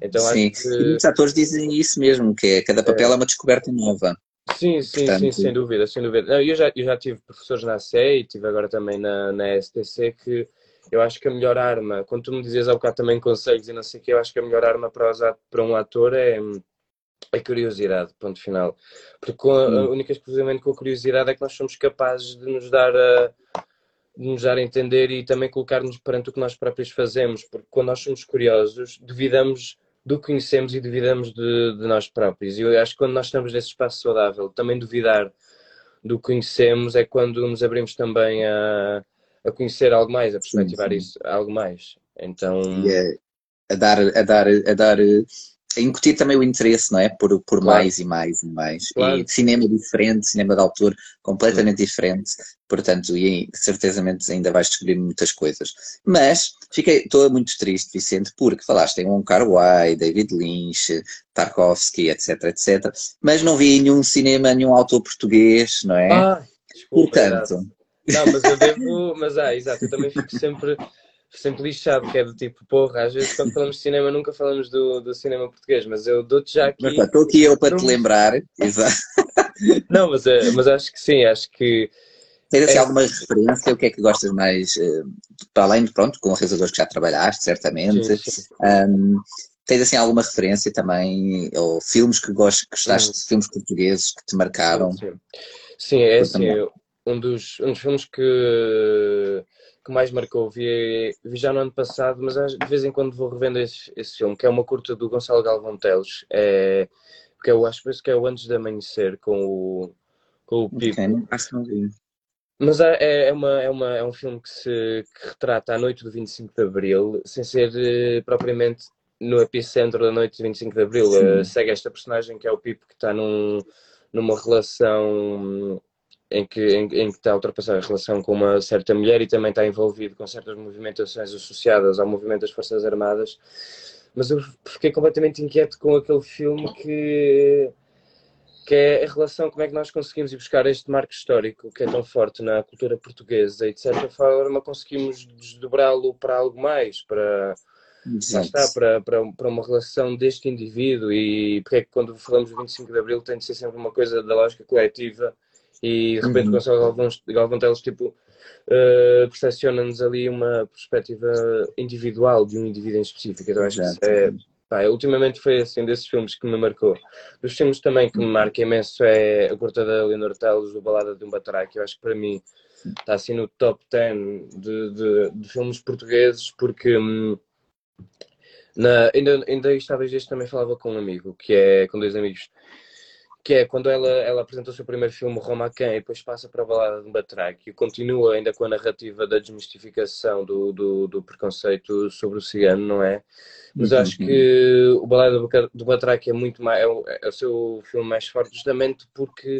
Então sim, acho que... muitos atores dizem isso mesmo, que é, cada papel é, é uma descoberta nova. Sim, sim, Portanto... sim, sem dúvida, sem dúvida. Não, eu, já, eu já tive professores na CE e tive agora também na, na STC que eu acho que a melhor arma, quando tu me dizias há bocado também conselhos e não sei o que, eu acho que a melhor arma para, usar, para um ator é a curiosidade, ponto final. Porque com a, a única exclusivamente com a curiosidade é que nós somos capazes de nos dar a, de nos dar a entender e também colocar-nos perante o que nós próprios fazemos, porque quando nós somos curiosos, duvidamos do que conhecemos e duvidamos de, de nós próprios. E eu acho que quando nós estamos nesse espaço saudável, também duvidar do que conhecemos é quando nos abrimos também a, a conhecer algo mais, a perspectivar sim, sim. isso, algo mais. Então. E a, a dar, a dar, a dar incutir também o interesse, não é? Por, por claro. mais e mais e mais. Claro. E cinema diferente, cinema de autor completamente diferente, portanto, e certezamente ainda vais descobrir muitas coisas. Mas fiquei, estou muito triste, Vicente, porque falaste em Wong Kar Wai, David Lynch, Tarkovsky, etc, etc, mas não vi nenhum cinema, nenhum autor português, não é? Ah, desculpa, portanto... Não, mas eu devo, mas ah, exato, eu também fico sempre sempre lixado, que é do tipo, porra, às vezes quando falamos de cinema nunca falamos do, do cinema português, mas eu dou-te já aqui. Estou aqui eu para te lembrar, exato. Não, mas, é, mas acho que sim, acho que. Tens assim é... alguma referência? O que é que gostas mais? Uh, para além de, pronto, com realizadores que já trabalhaste, certamente. Sim, sim. Um, tens assim alguma referência também? Ou filmes que gostas, gostaste de filmes portugueses que te marcaram? Sim, sim. é assim, um dos, um dos filmes que que mais marcou. Vi, vi já no ano passado, mas de vez em quando vou revendo esse, esse filme, que é uma curta do Gonçalo Galvão Teles. É, que eu acho que é o Antes de Amanhecer, com o, com o Pipo. Okay. Mas é, é, é, uma, é, uma, é um filme que, se, que retrata a noite do 25 de Abril, sem ser uh, propriamente no epicentro da noite do 25 de Abril. Uh, segue esta personagem que é o Pipo, que está num, numa relação em que, em, em, que está a ultrapassar a relação com uma certa mulher e também está envolvido com certas movimentações associadas ao movimento das Forças Armadas. Mas eu fiquei completamente inquieto com aquele filme que, que é a relação, como é que nós conseguimos ir buscar este marco histórico que é tão forte na cultura portuguesa e de certa forma conseguimos desdobrá-lo para algo mais, para, está, para, para, para uma relação deste indivíduo e porque é que quando falamos do 25 de Abril tem de ser sempre uma coisa da lógica coletiva e de repente uhum. Gonçalo Galvão, Galvão Teles tipo, uh, percepciona-nos ali uma perspectiva individual de um indivíduo em específico. Então acho que é, pá, ultimamente foi assim desses filmes que me marcou. Dos filmes também que me marca imenso é A Curta da Leonor Teles, O Balada de um Batraque. Eu acho que para mim está assim no top 10 de, de, de filmes portugueses porque. Hum, na, ainda, ainda estava este também falava com um amigo, que é com dois amigos, que é quando ela, ela apresentou o seu primeiro filme, Roma Quem, e depois passa para a Balada de Batraque e continua ainda com a narrativa da desmistificação do, do, do preconceito sobre o cigano, não é? Mas uhum. acho que o Balada do Batraque é muito mais, é o, é o seu filme mais forte justamente porque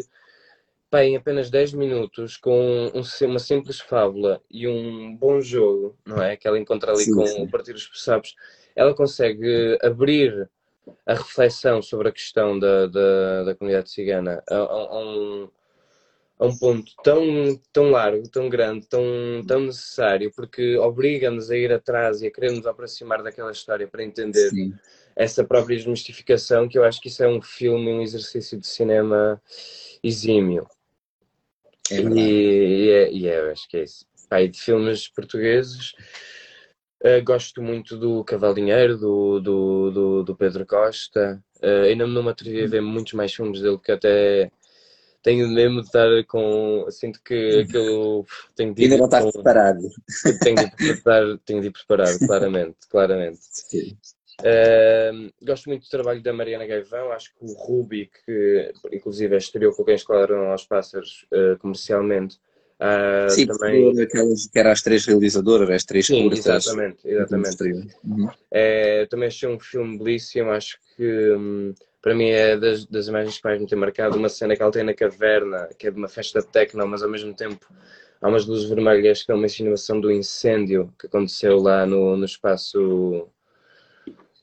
pá, em apenas 10 minutos, com um, uma simples fábula e um bom jogo, não é? Que ela encontra ali sim, com sim. o Partido dos Sapos, ela consegue abrir a reflexão sobre a questão da, da, da comunidade cigana a, a, um, a um ponto tão, tão largo, tão grande, tão, tão necessário, porque obriga-nos a ir atrás e a querer nos aproximar daquela história para entender Sim. essa própria desmistificação, que eu acho que isso é um filme, um exercício de cinema exímio. É e, e, é, e é, acho que é isso. Pai, de filmes portugueses, Uh, gosto muito do Cavalinheiro, do, do, do, do Pedro Costa. Uh, ainda não me atrevi a ver muitos mais filmes dele que até tenho mesmo de estar com. Sinto que aquilo. Tenho de ainda não estás preparado. Tenho de, preparar, tenho de ir preparado, claramente. claramente. Uh, gosto muito do trabalho da Mariana Gaivão. Acho que o Ruby, que inclusive é estreou com quem escalaram aos pássaros comercialmente, Uh, Sim, também... aquelas que eram as três realizadoras, as três Sim, curtas. Exatamente, exatamente. Uhum. É, também achei um filme belíssimo, acho que hum, para mim é das, das imagens que mais me tem marcado, uma cena que ela tem na caverna, que é de uma festa de techno, mas ao mesmo tempo há umas luzes vermelhas que é uma insinuação do incêndio que aconteceu lá no, no espaço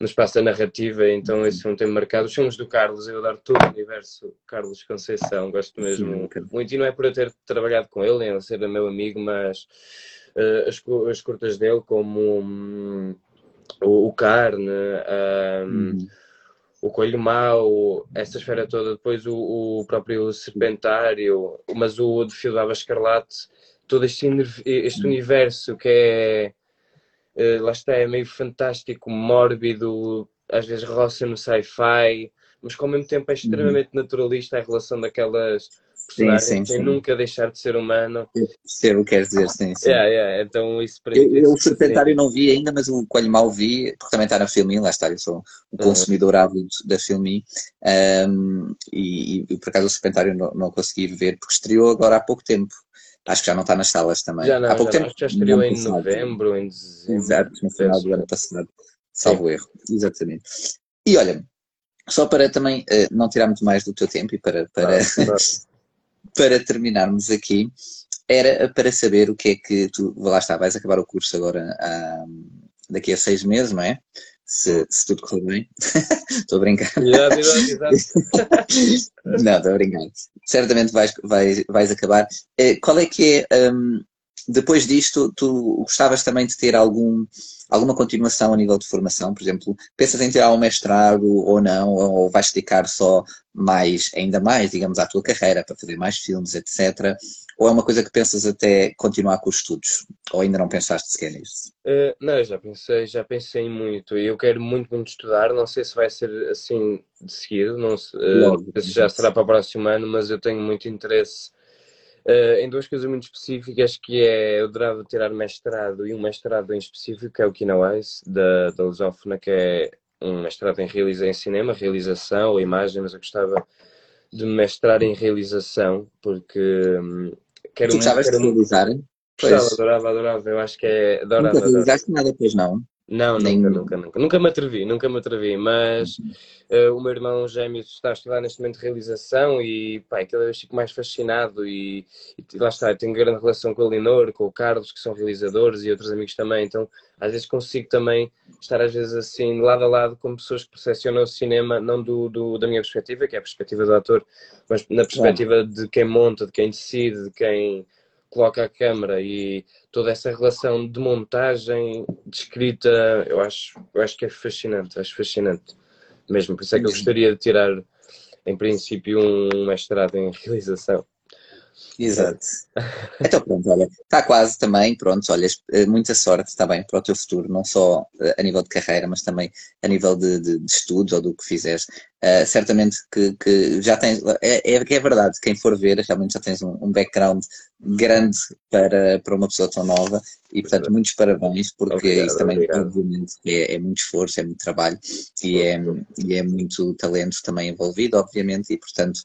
no espaço da narrativa, então esse filme tem marcado. Os filmes do Carlos, eu adoro todo o universo Carlos Conceição, gosto mesmo Sim, muito, e não é por eu ter trabalhado com ele, ele ser meu amigo, mas uh, as, as curtas dele, como um, o, o, Carne, um, hum. o Coelho Mau, essa esfera toda, depois o, o próprio Serpentário, mas o de Fio da Escarlate, todo este, este universo que é uh, lá está, é meio fantástico, mórbido, às vezes roça no sci-fi, mas que ao mesmo tempo é extremamente uhum. naturalista a relação daquelas personagens sim, sim, sem sim. nunca deixar de ser humano. Percebo o que queres dizer, sim. sim. Yeah, yeah. Então, isso para eu, eu o Serpentário não vi ainda, mas o Coelho Mal vi, porque também está na Filmin, lá está, eu sou um consumidor ávido da Filmin, um, e, e, por acaso o Serpentário não, não consegui ver, porque estreou agora há pouco tempo. Acho que já não está nas salas também. Já não, Há pouco já tempo. Que já estreou em passado. novembro, em dezembro. Exato, no final do ano passado. Salvo erro. Exatamente. E olha, só para também uh, não tirar muito mais do teu tempo e para, para, para terminarmos aqui, era para saber o que é que tu. Lá está, vais acabar o curso agora um, daqui a seis meses, não é? Se, se tudo correr bem. Estou a brincar. Exato, exato, Não, estou a brincar. Certamente vais, vais, vais acabar. Eh, qual é que é um, depois disto, tu gostavas também de ter algum, alguma continuação a nível de formação? Por exemplo, pensas em tirar um mestrado ou não? Ou vais dedicar só mais, ainda mais, digamos, à tua carreira para fazer mais filmes, etc. Ou é uma coisa que pensas até continuar com os estudos? Ou ainda não pensaste sequer nisso? Uh, não, já pensei, já pensei muito. Eu quero muito, muito estudar. Não sei se vai ser assim de seguida, não sei, uh, se já será para o próximo ano, mas eu tenho muito interesse uh, em duas coisas muito específicas, que é eu adorava tirar mestrado e um mestrado em específico, que é o Kinawise, da, da Lusófona, que é um mestrado em, realiza, em cinema, realização ou imagem, mas eu gostava de mestrar em realização, porque um, quero... Tu gostavas de realizar? Gostava, adorava, adorava, eu acho que é... Adorava, Nunca realizaste nada, pois não? Não, Nem... nunca, nunca, nunca. Nunca me atrevi, nunca me atrevi, mas uh, o meu irmão gêmeo está a estudar neste momento de realização e pá, cada vez fico mais fascinado e, e lá está, tenho grande relação com a Leonor, com o Carlos, que são realizadores e outros amigos também, então às vezes consigo também estar às vezes assim lado a lado com pessoas que percepcionam o cinema, não do, do da minha perspectiva, que é a perspectiva do ator, mas na perspectiva de quem monta, de quem decide, de quem coloca a câmera e toda essa relação de montagem, de escrita, eu acho, eu acho que é fascinante, acho fascinante mesmo. Por isso é que eu gostaria de tirar, em princípio, um mestrado em realização. Exato. Então pronto, olha, está quase também, pronto, olha, eh, muita sorte, está bem, para o teu futuro, não só eh, a nível de carreira, mas também a nível de, de, de estudos ou do que fizeres. Uh, certamente que, que, já tens, é, é, é verdade, quem for ver, realmente já tens um, um, background grande para, para uma pessoa tão nova e, portanto, muitos parabéns, porque obrigado, isso também, obrigado. obviamente, é, é, muito esforço, é muito trabalho e é, e é muito talento também envolvido, obviamente, e, portanto,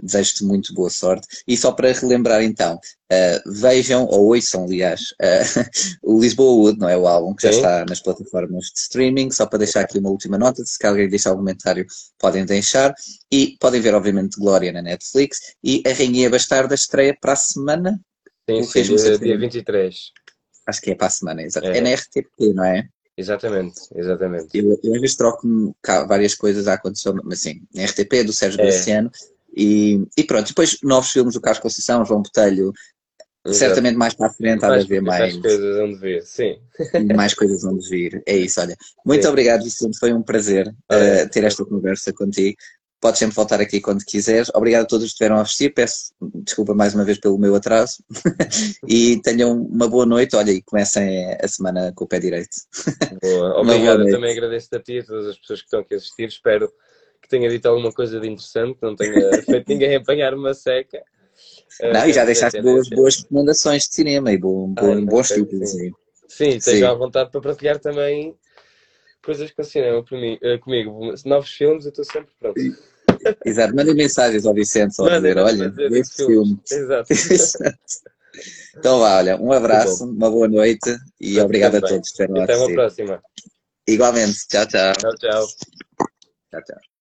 desejo-te muito boa sorte. E só para relembrar então, uh, vejam, ou ouçam, aliás, uh, o Lisboa Wood, não é o álbum, que Sim. já está nas plataformas de streaming, só para deixar aqui uma última nota, se alguém deixar algum comentário, podem deixar. E podem ver, obviamente, Glória na Netflix. E a Rainha Bastarda estreia para a semana. Sim, sim dia, dia 23. Acho que é para a semana, exato. É, é na RTP, não é? Exatamente, exatamente. Eu, eu às vezes troco várias coisas a acontecer, mas sim, na RTP do Sérgio é. Graciano e, e pronto, depois novos filmes do Carlos Conceição, João Botelho, Exato. certamente mais para a frente há de haver mais, mais coisas onde vir, sim. mais coisas onde vir. É isso, olha. Muito sim. obrigado, Vicente, foi um prazer uh, ter esta conversa contigo. Podes sempre voltar aqui quando quiseres. Obrigado a todos que estiveram a assistir. Peço desculpa mais uma vez pelo meu atraso. e tenham uma boa noite. Olha, e comecem a semana com o pé direito. Boa. Obrigado. Também agradeço a ti e a todas as pessoas que estão aqui a assistir. Espero que tenha dito alguma coisa de interessante, que não tenha feito ninguém apanhar uma seca. Não, e já deixaste boas, boas recomendações de cinema e bom, bom, ah, bons títulos. Sim, sim esteja à vontade para partilhar também coisas com o cinema mim, eh, comigo. Novos filmes, eu estou sempre pronto. Exato, mandem mensagens ao Vicente só dizer, olha, este filme. Exato. então vá, olha, um abraço, uma boa noite e obrigado a todos por terem Até uma próxima. Igualmente, tchau, tchau. Tchau, tchau. Tchau, tchau.